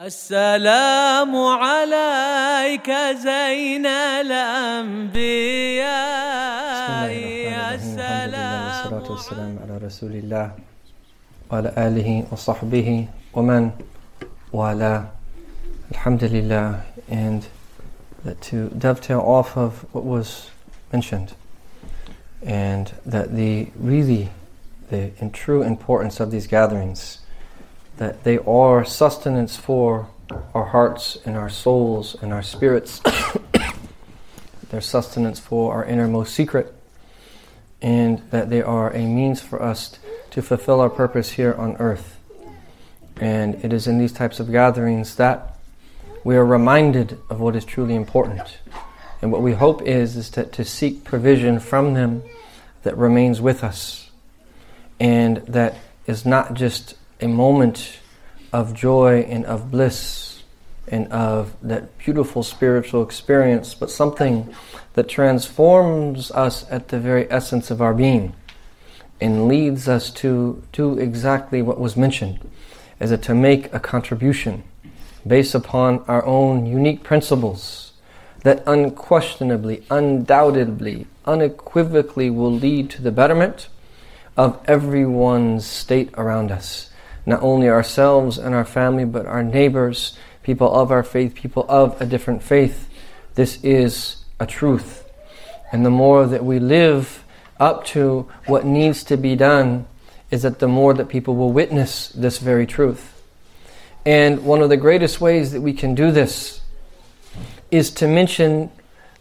السلام عليك زين الأنبياء السلام والصلاة والسلام على رسول الله وعلى آله وصحبه ومن والاه Alhamdulillah and that to dovetail off of what was mentioned and that the really the in true importance of these gatherings that they are sustenance for our hearts and our souls and our spirits. They're sustenance for our innermost secret, and that they are a means for us to fulfill our purpose here on earth. And it is in these types of gatherings that we are reminded of what is truly important. And what we hope is, is to, to seek provision from them that remains with us and that is not just a moment of joy and of bliss and of that beautiful spiritual experience, but something that transforms us at the very essence of our being and leads us to do exactly what was mentioned, is to make a contribution based upon our own unique principles that unquestionably, undoubtedly, unequivocally will lead to the betterment of everyone's state around us. Not only ourselves and our family, but our neighbors, people of our faith, people of a different faith. This is a truth. And the more that we live up to what needs to be done, is that the more that people will witness this very truth. And one of the greatest ways that we can do this is to mention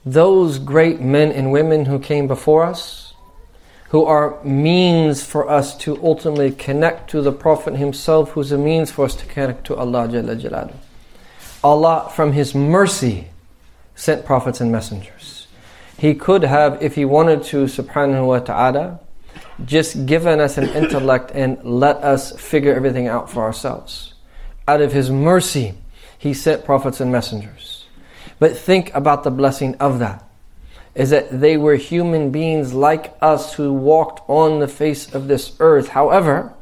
those great men and women who came before us who are means for us to ultimately connect to the Prophet himself, who's a means for us to connect to Allah Jalla. Allah, from His mercy, sent prophets and messengers. He could have, if He wanted to, subhanahu wa ta'ala, just given us an intellect and let us figure everything out for ourselves. Out of His mercy, He sent prophets and messengers. But think about the blessing of that is that they were human beings like us who walked on the face of this earth. However,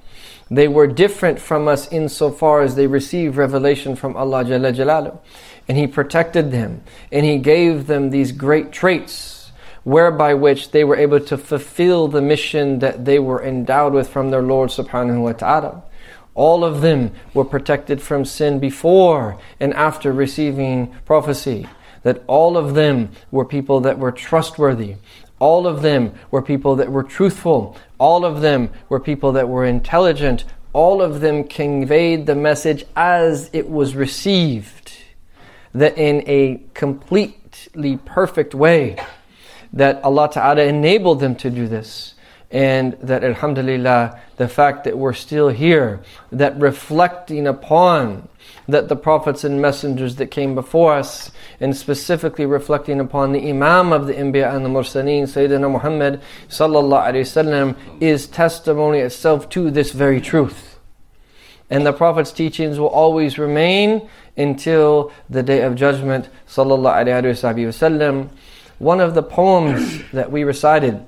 they were different from us insofar as they received revelation from Allah Jalla Jalaluh. And He protected them and He gave them these great traits whereby which they were able to fulfill the mission that they were endowed with from their Lord subhanahu wa ta'ala. All of them were protected from sin before and after receiving prophecy that all of them were people that were trustworthy. All of them were people that were truthful. All of them were people that were intelligent. All of them conveyed the message as it was received. That in a completely perfect way. That Allah Ta'ala enabled them to do this. And that Alhamdulillah, the fact that we're still here, that reflecting upon that the prophets and messengers that came before us, and specifically reflecting upon the Imam of the Anbiya and the Mursaleen, Sayyidina Muhammad sallallahu wasallam, is testimony itself to this very truth. And the Prophet's teachings will always remain until the day of judgment. One of the poems that we recited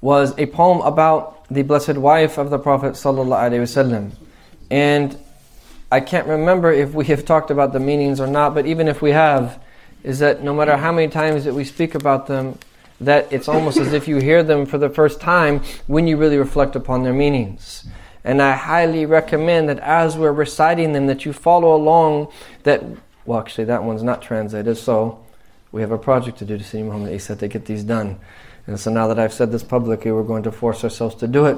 was a poem about the blessed wife of the Prophet and I can't remember if we have talked about the meanings or not, but even if we have, is that no matter how many times that we speak about them, that it's almost as if you hear them for the first time when you really reflect upon their meanings. And I highly recommend that as we're reciting them, that you follow along. That well, actually, that one's not translated, so we have a project to do to see Muhammad Isa to get these done. And so now that I've said this publicly, we're going to force ourselves to do it.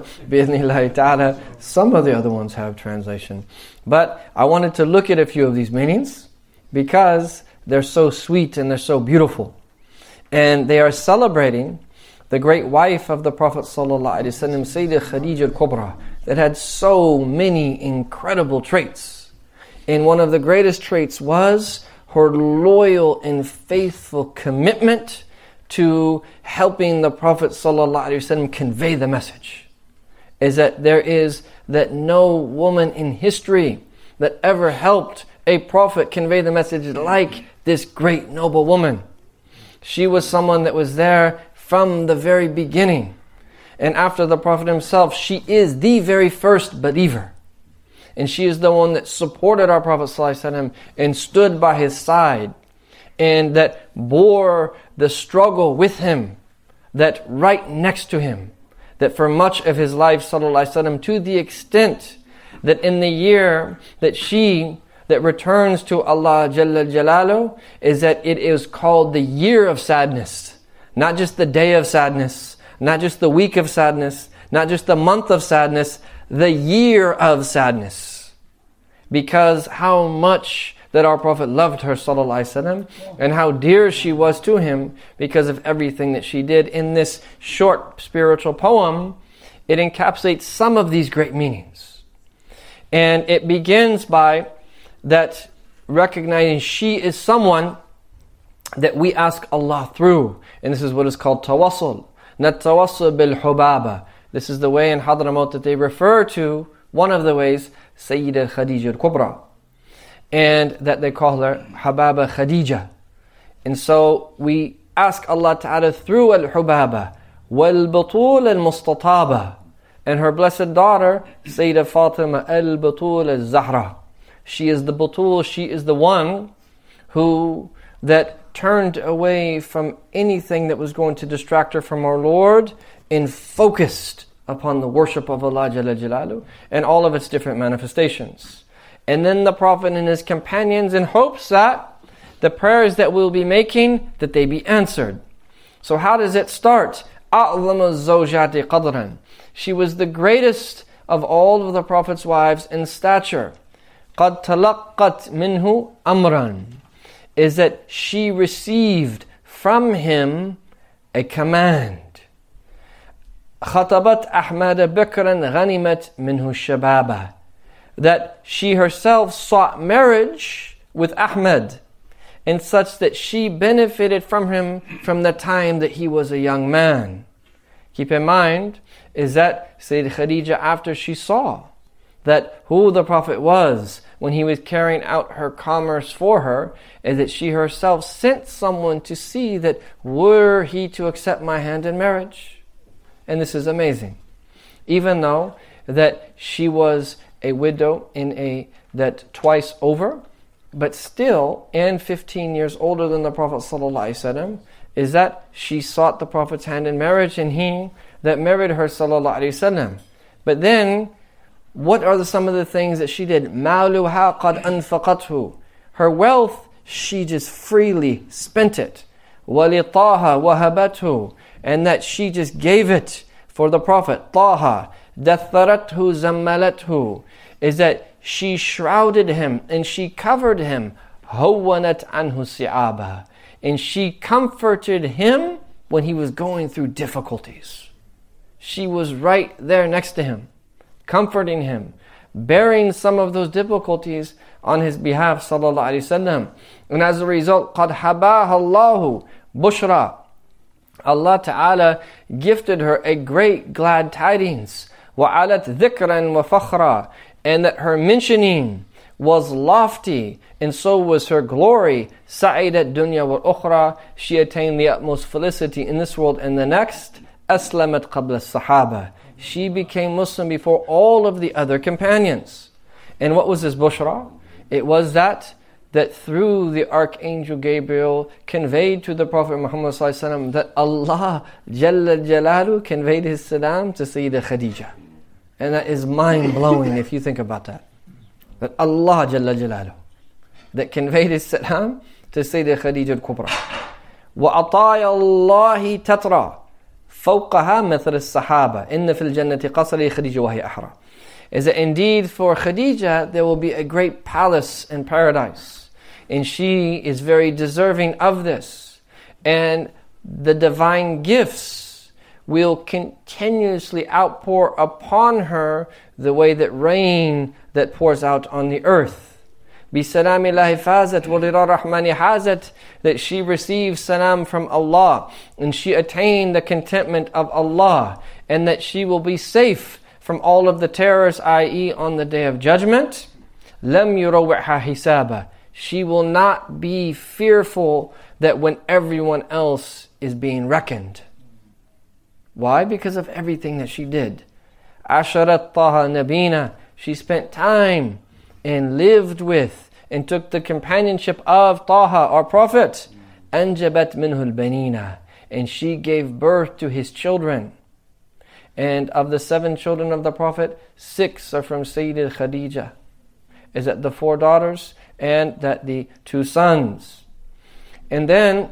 Some of the other ones have translation. But I wanted to look at a few of these meanings because they're so sweet and they're so beautiful. And they are celebrating the great wife of the Prophet Sayyidah Khadija al-Kubra, that had so many incredible traits. And one of the greatest traits was her loyal and faithful commitment to helping the Prophet ﷺ convey the message. Is that there is that no woman in history that ever helped a prophet convey the message like this great noble woman. She was someone that was there from the very beginning. And after the Prophet himself, she is the very first believer. And she is the one that supported our Prophet ﷺ and stood by his side and that bore the struggle with him, that right next to him, that for much of his life, وسلم, to the extent that in the year that she that returns to Allah Jalla Jalalu is that it is called the year of sadness. Not just the day of sadness, not just the week of sadness, not just the month of sadness, the year of sadness. Because how much that our Prophet loved her وسلم, and how dear she was to him because of everything that she did. In this short spiritual poem, it encapsulates some of these great meanings. And it begins by that recognizing she is someone that we ask Allah through. And this is what is called tawassul. Natawassul bil hubaba. This is the way in Hadramaut that they refer to one of the ways Sayyidah Khadija al-Kubra and that they call her Hababa Khadija. And so we ask Allah Ta'ala through Al Hubaba, Wal Batul Al Mustataba, and her blessed daughter, Sayyidah Fatima Al Batul Al Zahra. She is the Batul, she is the one who that turned away from anything that was going to distract her from our Lord and focused upon the worship of Allah Jalla Jalalu and all of its different manifestations and then the Prophet and his companions in hopes that the prayers that we'll be making, that they be answered. So how does it start? She was the greatest of all of the Prophet's wives in stature. قَدْ تَلَقَّتْ مِنْهُ أَمْرًا Is that she received from him a command. خطبت أحمد بكرا غنمت منه الشبابة that she herself sought marriage with Ahmed, in such that she benefited from him from the time that he was a young man. Keep in mind, is that Sayyid Khadija, after she saw that who the Prophet was when he was carrying out her commerce for her, is that she herself sent someone to see that were he to accept my hand in marriage. And this is amazing. Even though that she was a widow in a that twice over, but still and 15 years older than the Prophet ﷺ, is that she sought the Prophet's hand in marriage and he that married her ﷺ. But then, what are the, some of the things that she did? Maluha qad anfaqathu. Her wealth, she just freely spent it. Walitaha wahabatu. And that she just gave it for the Prophet. Taha Datharathu zammalathu is that she shrouded him and she covered him. Hawanat anhu si'aba. And she comforted him when he was going through difficulties. She was right there next to him, comforting him, bearing some of those difficulties on his behalf, sallallahu alaihi wasallam. And as a result, qad habaha Allahu bushra. Allah Ta'ala gifted her a great glad tidings. وَعَلَتْ ذِكْرًا وَفَخْرًا and that her mentioning was lofty, and so was her glory. Sa'idat dunya wa ukhra, she attained the utmost felicity in this world and the next. Aslamat qabla sahaba. She became Muslim before all of the other companions. And what was this bushra? It was that that through the archangel Gabriel conveyed to the Prophet Muhammad that Allah Jalla Jalalu conveyed his salam to Sayyidah Khadijah. And that is mind blowing if you think about that. That Allah Jalla Jalaluh, that conveyed his salam to Sayyidah Khadija al-Kubra. وعطايا الله تترى فوقها مثل السحابة إن في الجنة قصر خديجة وهي أحرى is that indeed for Khadija there will be a great palace in paradise and she is very deserving of this and the divine gifts will continuously outpour upon her the way that rain that pours out on the earth. بسلام الله فازت ولرا الرحمن حازت that she receives salam from Allah and she attained the contentment of Allah and that she will be safe from all of the terrors i.e. on the day of judgment لم يروعها حسابا she will not be fearful that when everyone else is being reckoned. Why? Because of everything that she did. Asharat Taha Nabina. She spent time and lived with and took the companionship of Taha, our prophet. Anjabat minhul banina. And she gave birth to his children. And of the seven children of the Prophet, six are from Sayyidina Khadija. Is that the four daughters? and that the two sons. And then,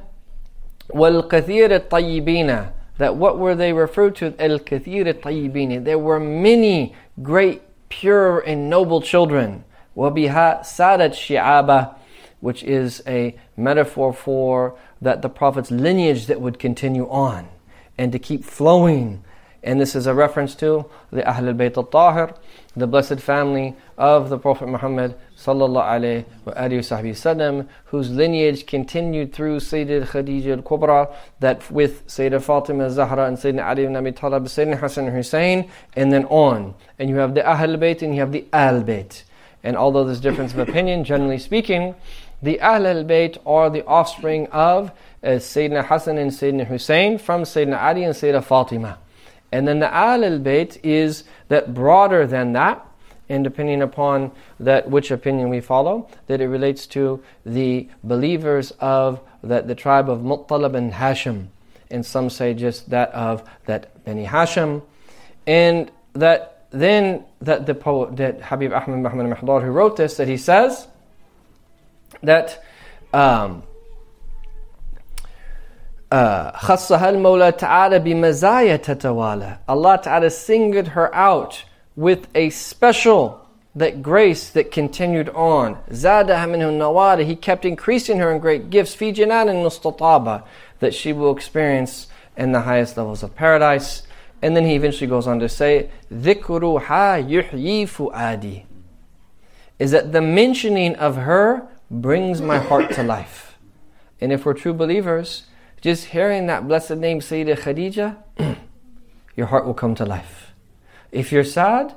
وَالْكَثِيرِ الطَّيِّبِينَ That what were they referred to? الْكَثِيرِ الطَّيِّبِينَ There were many great, pure, and noble children. وَبِهَا سَادَتْ شِعَابَ Which is a metaphor for that the Prophet's lineage that would continue on and to keep flowing. And this is a reference to the Ahl al-Bayt al-Tahir, the blessed family of the Prophet Muhammad sallallahu alayhi wa whose lineage continued through Sayyidah Khadija al-Kubra, that with Sayyidah Fatima Zahra and Sayyidina Ali ibn Abi Talib, Sayyidina Hassan Hussein, and then on. And you have the Ahl al-Bayt and you have the Al-Bayt. And although there's difference of opinion, generally speaking, the Ahl al-Bayt are the offspring of uh, Sayyidina Hassan and Sayyidina Hussein from Sayyidina Ali and Sayyidina Fatima. And then the Ahl al-Bayt is that broader than that, and depending upon that which opinion we follow, that it relates to the believers of that the tribe of Muttalib and Hashim. And some say just that of that Bani Hashim. And that then that the poet that Habib Ahmad Muhammad Mihdar who wrote this, that he says that um, خصها المولى تعالى بمزايا تتوالى Allah Ta'ala singled her out with a special that grace that continued on. Zadaha minhu nawada. He kept increasing her in great gifts. Fi janan mustataba. That she will experience in the highest levels of paradise. And then he eventually goes on to say, Is that the mentioning of her brings my heart to life. And if we're true believers, just hearing that blessed name, Sayyidah Khadija, your heart will come to life. If you're sad,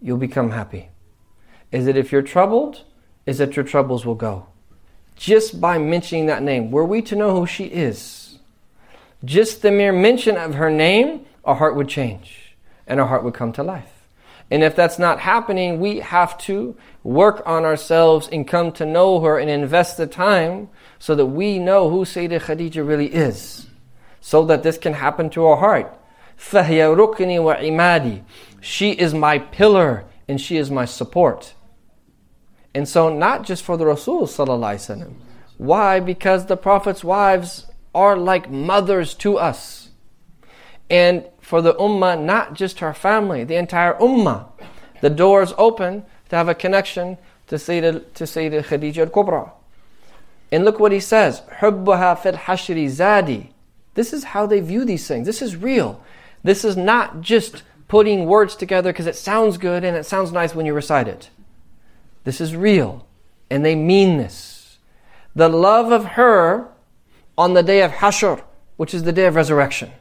you'll become happy. Is it if you're troubled? Is that your troubles will go. Just by mentioning that name, were we to know who she is, just the mere mention of her name, our heart would change and our heart would come to life. And if that's not happening, we have to work on ourselves and come to know her and invest the time so that we know who Sayyidah Khadija really is. So that this can happen to our heart. فَهِيَ رُكْنِي وَعِمَادِي She is my pillar and she is my support. And so not just for the Rasul sallallahu Why? Because the Prophet's wives are like mothers to us. And for the ummah, not just her family, the entire ummah. The doors open to have a connection to Sayyidina, to Sayyidina Khadija al-Kubra. And look what he says, حُبُّهَا فِي الْحَشْرِ زَادِ This is how they view these things. This is real. This is not just putting words together because it sounds good and it sounds nice when you recite it. This is real. And they mean this. The love of her on the day of Hashr, which is the day of resurrection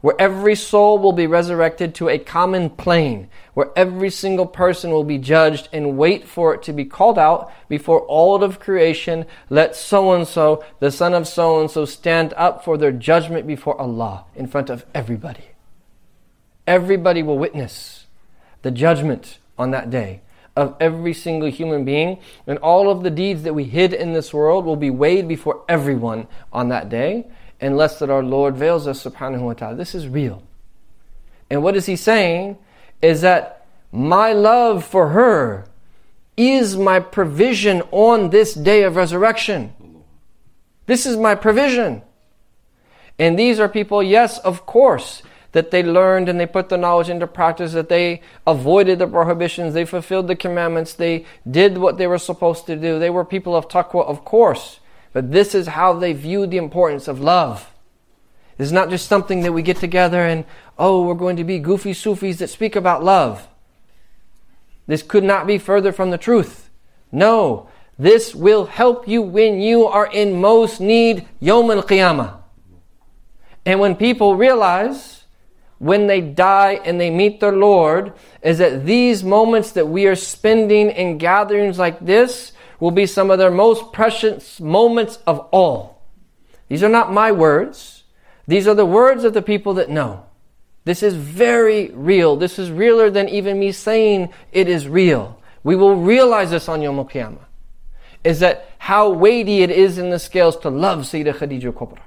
where every soul will be resurrected to a common plane, where every single person will be judged and wait for it to be called out before all of creation. Let so and so, the son of so and so, stand up for their judgment before Allah in front of everybody. Everybody will witness the judgment on that day of every single human being, and all of the deeds that we hid in this world will be weighed before everyone on that day unless that our Lord veils us subhanahu wa ta'ala. This is real. And what is he saying is that my love for her is my provision on this day of resurrection. This is my provision. And these are people, yes, of course, that they learned and they put the knowledge into practice, that they avoided the prohibitions, they fulfilled the commandments, they did what they were supposed to do. They were people of taqwa, of course. But this is how they view the importance of love. This is not just something that we get together and, oh, we're going to be goofy Sufis that speak about love. This could not be further from the truth. No, this will help you when you are in most need, Yom al Qiyamah. And when people realize, when they die and they meet their Lord, is that these moments that we are spending in gatherings like this will be some of their most precious moments of all. These are not my words. These are the words of the people that know. This is very real. This is realer than even me saying it is real. We will realize this on Yom Qiyamah. Is that how weighty it is in the scales to love Sayyidah Khadija Kubra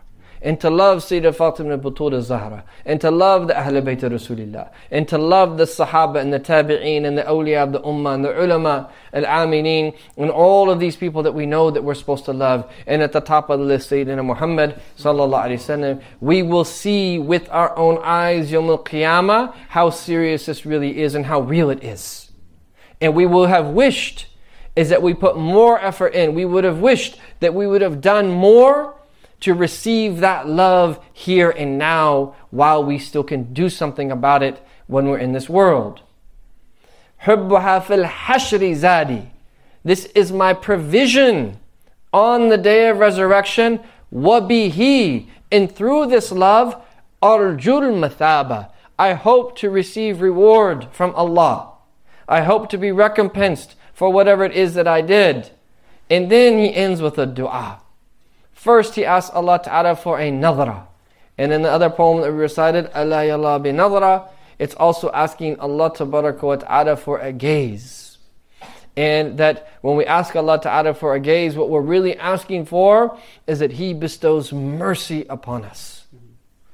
and to love Sayyidah Fatima Butul Zahra, and to love the Ahl Bayt Rasulillah, and to love the Sahaba and the Tabi'een and the awliya of the Ummah and the Ulama, Al Aminin, and all of these people that we know that we're supposed to love. And at the top of the list, Sayyidina Muhammad Sallallahu Alaihi Wasallam, we will see with our own eyes, Yom Al Qiyamah, how serious this really is and how real it is. And we will have wished is that we put more effort in. We would have wished that we would have done more to receive that love here and now while we still can do something about it when we're in this world. This is my provision on the day of resurrection. Wabihi. And through this love, arjul mathaba. I hope to receive reward from Allah. I hope to be recompensed for whatever it is that I did. And then he ends with a dua. First, he asked Allah Ta'ala for a nadra. And in the other poem that we recited, Allah yalla bi nadra, it's also asking Allah Ta'ala for a gaze. And that when we ask Allah Ta'ala for a gaze, what we're really asking for is that He bestows mercy upon us.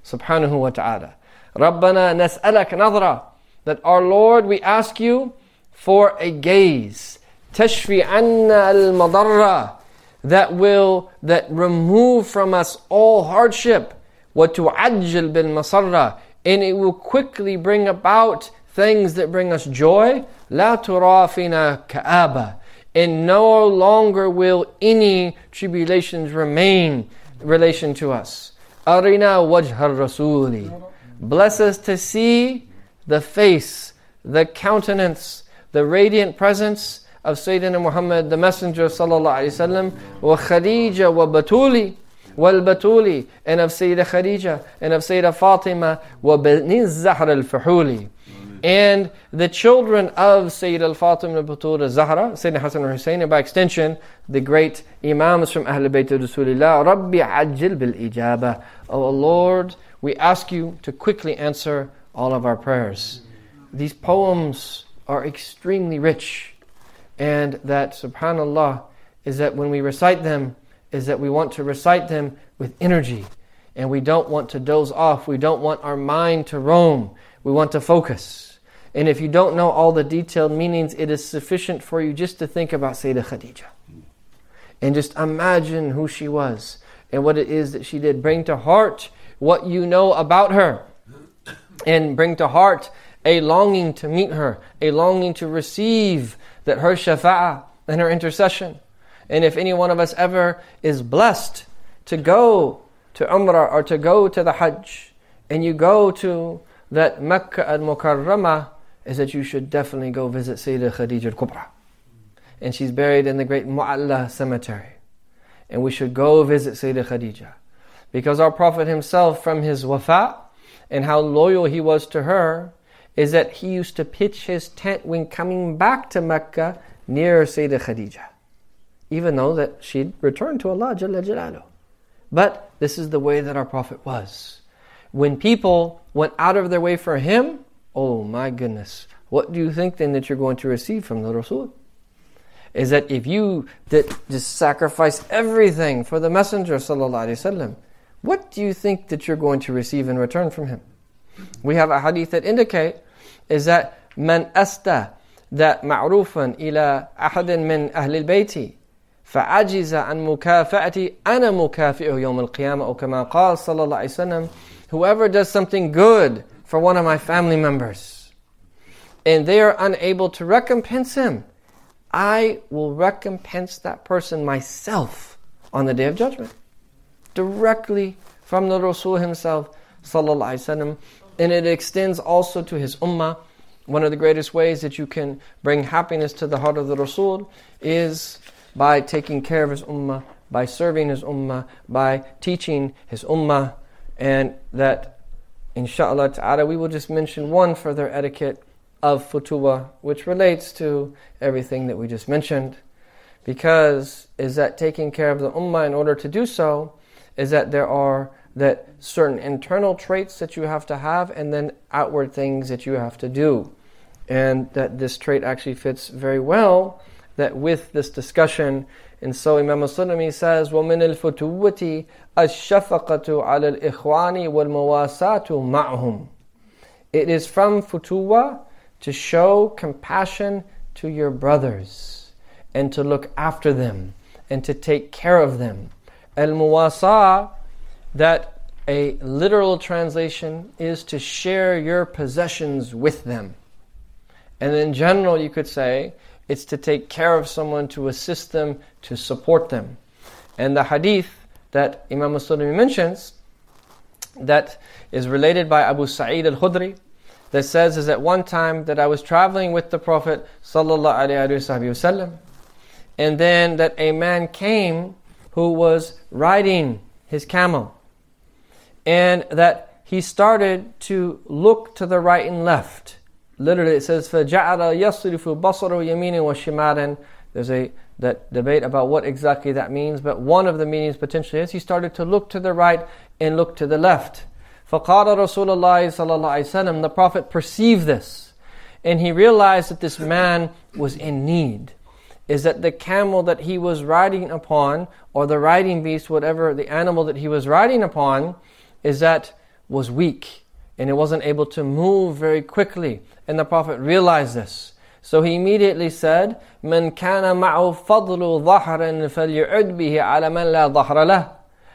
Subhanahu wa Ta'ala. Rabbana nas'alak nadra. That our Lord, we ask you for a gaze. Tashfi anna al-madarra that will that remove from us all hardship وتعجل بالمسرة and it will quickly bring about things that bring us joy لا ترى فينا كآبة and no longer will any tribulations remain relation to us أرنا وجه الرسول bless us to see the face the countenance the radiant presence of Sayyidina Muhammad, the Messenger of sallallahu alaihi wasallam, wa Khadija wa Batuli, wal Batuli, and of Sayyidah Khadija, and of Sayyidah Fatima, wa Bani Zahra al-Fuhuli. And the children of Sayyid al-Fatima Batul Zahra, Sayyidina Hassan al-Hussein, and by extension, the great Imams from Ahl Bayt Rasulullah, Rabbi Ajil bil Ijaba. Oh Lord, we ask you to quickly answer all of our prayers. These poems are extremely rich and that subhanallah is that when we recite them is that we want to recite them with energy. And we don't want to doze off. We don't want our mind to roam. We want to focus. And if you don't know all the detailed meanings it is sufficient for you just to think about Sayyidah Khadija. And just imagine who she was and what it is that she did. Bring to heart what you know about her. And bring to heart a longing to meet her a longing to receive that her shafa'ah and her intercession. And if any one of us ever is blessed to go to Umrah or to go to the Hajj, and you go to that Mecca al Mukarramah, is that you should definitely go visit Sayyidah Khadija al Kubra. And she's buried in the great Mu'alla cemetery. And we should go visit Sayyidah Khadija. Because our Prophet himself, from his wafa and how loyal he was to her, is that he used to pitch his tent when coming back to Mecca near Sayyidah Khadija, even though that she'd returned to Allah Jalla. But this is the way that our Prophet was. When people went out of their way for him, oh my goodness, what do you think then that you're going to receive from the Rasul? Is that if you that just sacrifice everything for the Messenger wasallam, what do you think that you're going to receive in return from him? We have a hadith that indicate is that من أسدى that معروفا إلى أحد من أهل البيت فعجز عن مكافأتي أنا مكافئه يوم القيامة أو كما قال صلى الله عليه وسلم whoever does something good for one of my family members and they are unable to recompense him I will recompense that person myself on the day of judgment directly from the Rasul himself sallallahu alaihi wasallam and it extends also to his ummah. One of the greatest ways that you can bring happiness to the heart of the Rasul is by taking care of his ummah, by serving his ummah, by teaching his ummah, and that inshallah ta'ala we will just mention one further etiquette of futuwa which relates to everything that we just mentioned. Because is that taking care of the ummah in order to do so? Is that there are that certain internal traits that you have to have and then outward things that you have to do. And that this trait actually fits very well that with this discussion. And so Imam Sulami says, وَمِنَ الْفُتُوَّةِ الشَّفَقَةُ عَلَى الْإِخْوَانِ وَالْمَوَاسَاتُ مَعْهُمْ It is from futuwa to show compassion to your brothers and to look after them and to take care of them. Al-Muwasah that a literal translation is to share your possessions with them. And in general, you could say it's to take care of someone, to assist them, to support them. And the hadith that Imam Muslim mentions, that is related by Abu Sa'id al-Khudri, that says is at one time that I was traveling with the Prophet wasallam, and then that a man came who was riding his camel, and that he started to look to the right and left. Literally, it says فَجَعَلَ يَصْرِفُ بَصَرَهُ يَمِينًا وَشِمَالًا. There's a that debate about what exactly that means, but one of the meanings potentially is he started to look to the right and look to the left. فَقَالَ رَسُولُ اللَّهِ صَلَى اللَّهُ عَلَيْهِ وسلم, The Prophet perceived this, and he realized that this man was in need. Is that the camel that he was riding upon, or the riding beast, whatever the animal that he was riding upon, is that was weak and it wasn't able to move very quickly. And the Prophet realized this. So he immediately said, من كان معه فضل ظهر فليعد به على من لا ظهر له.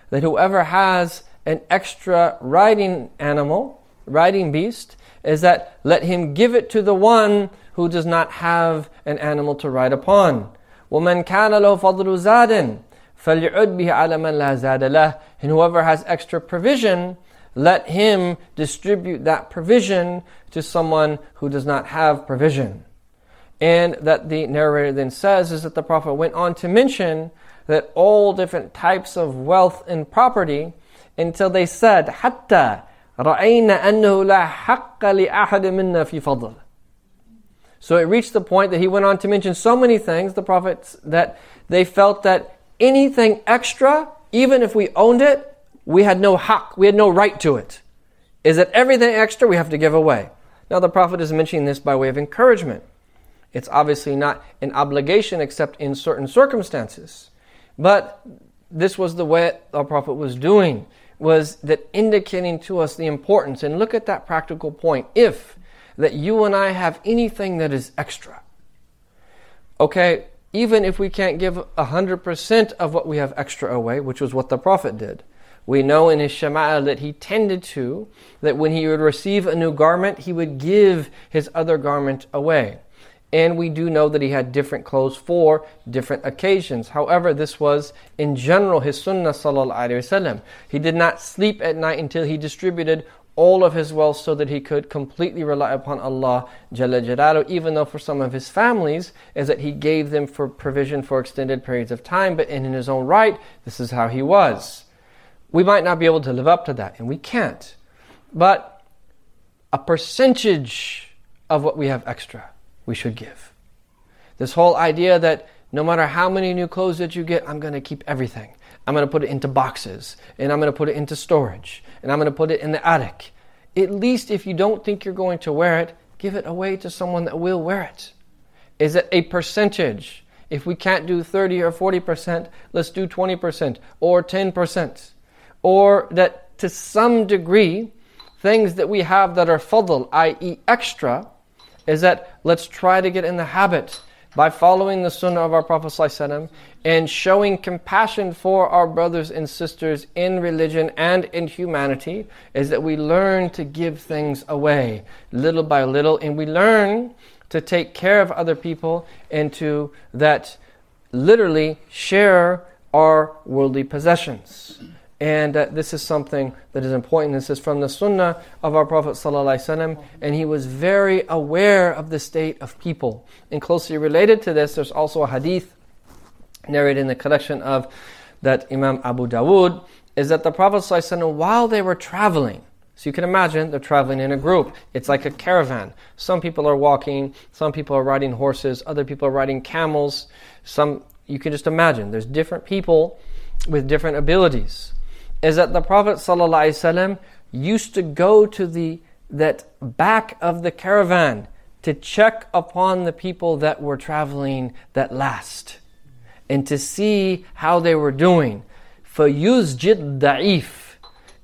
That whoever has an extra riding animal, riding beast, is that let him give it to the one who does not have an animal to ride upon. ومن كان له فضل زاد فليعد به على من لا زاد له. And whoever has extra provision, let him distribute that provision to someone who does not have provision. And that the narrator then says is that the Prophet went on to mention that all different types of wealth and property until they said, حتى رأينا أنه لا حق لأحد منا في فضل. So it reached the point that he went on to mention so many things, the Prophet, that they felt that anything extra, even if we owned it, we had no haq, we had no right to it. Is that everything extra we have to give away? Now the Prophet is mentioning this by way of encouragement. It's obviously not an obligation except in certain circumstances. But this was the way the Prophet was doing, was that indicating to us the importance. And look at that practical point. If that you and I have anything that is extra, okay, even if we can't give 100% of what we have extra away, which was what the Prophet did, we know in his Shama'il that he tended to, that when he would receive a new garment, he would give his other garment away. And we do know that he had different clothes for different occasions. However, this was in general his sunnah. He did not sleep at night until he distributed all of his wealth so that he could completely rely upon Allah Jalla Jalalu, even though for some of his families is that he gave them for provision for extended periods of time, but in his own right, this is how he was. We might not be able to live up to that, and we can't. But a percentage of what we have extra, we should give. This whole idea that no matter how many new clothes that you get, I'm going to keep everything. I'm going to put it into boxes, and I'm going to put it into storage, and I'm going to put it in the attic. At least if you don't think you're going to wear it, give it away to someone that will wear it. Is it a percentage? If we can't do 30 or 40%, let's do 20% or 10% or that to some degree, things that we have that are fadl, i.e., extra, is that let's try to get in the habit by following the sunnah of our Prophet ﷺ and showing compassion for our brothers and sisters in religion and in humanity, is that we learn to give things away little by little and we learn to take care of other people and to that literally share our worldly possessions. And uh, this is something that is important. This is from the Sunnah of our Prophet ﷺ, and he was very aware of the state of people. And closely related to this, there's also a hadith narrated in the collection of that Imam Abu Dawood, is that the Prophet ﷺ, while they were traveling, so you can imagine they're traveling in a group. It's like a caravan. Some people are walking, some people are riding horses, other people are riding camels. Some you can just imagine there's different people with different abilities is that the Prophet ﷺ used to go to the that back of the caravan to check upon the people that were traveling that last and to see how they were doing. فَيُزْجِدْ da'if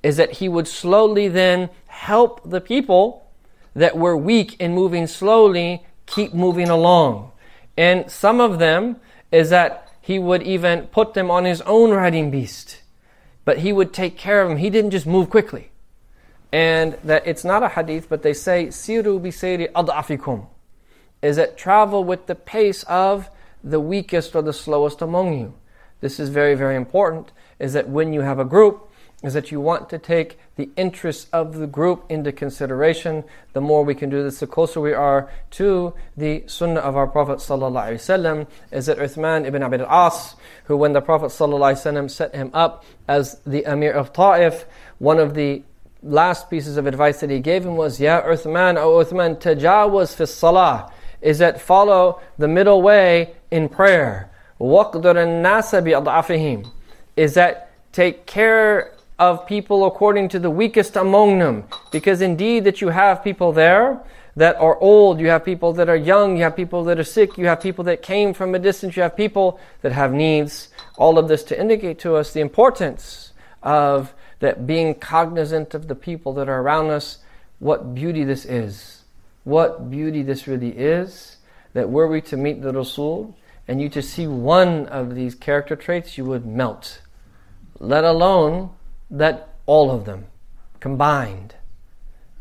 is that he would slowly then help the people that were weak and moving slowly keep moving along. And some of them is that he would even put them on his own riding beast. but he would take care of him. He didn't just move quickly. And that it's not a hadith, but they say, Siru bisayri ad'afikum. Is that travel with the pace of the weakest or the slowest among you. This is very, very important, is that when you have a group, is that you want to take the interests of the group into consideration. The more we can do this, the closer we are to the sunnah of our Prophet ﷺ. Is that Uthman ibn Abi al-As, who when the Prophet ﷺ set him up as the Emir of Ta'if, one of the last pieces of advice that he gave him was, Ya Uthman, O Uthman, tajawaz fi salah, is that follow the middle way in prayer. وَقْدُرَ النَّاسَ بِأَضْعَفِهِمْ Is that take care of people according to the weakest among them. Because indeed that you have people there that are old, you have people that are young, you have people that are sick, you have people that came from a distance, you have people that have needs. All of this to indicate to us the importance of that being cognizant of the people that are around us, what beauty this is. What beauty this really is. That were we to meet the Rasul and you to see one of these character traits, you would melt. Let alone that all of them combined.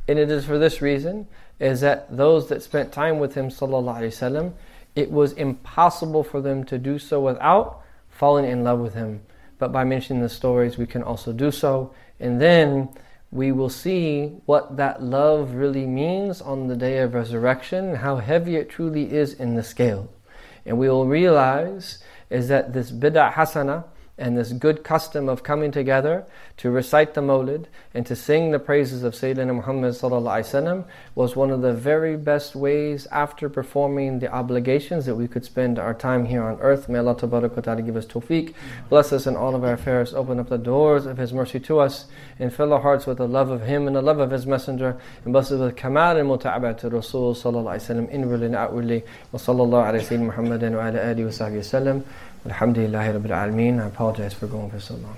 And it is for this reason is that those that spent time with him wasallam it was impossible for them to do so without falling in love with him. But by mentioning the stories we can also do so and then we will see what that love really means on the day of resurrection, how heavy it truly is in the scale. And we will realize is that this bid'ah hasana, and this good custom of coming together to recite the Mawlid and to sing the praises of Sayyidina Muhammad was one of the very best ways after performing the obligations that we could spend our time here on earth. May Allah Ta'ala give us tawfiq, bless us in all of our affairs, open up the doors of His mercy to us, and fill our hearts with the love of Him and the love of His Messenger, and bless us with kamal and muta'abat to Rasul inwardly and outwardly. Wa sallallahu ala Sayyidina Muhammadin wa ala alihi wa sahbihi wa sallam. Alhamdulillah Rabbil Alameen. I apologize for going for so long.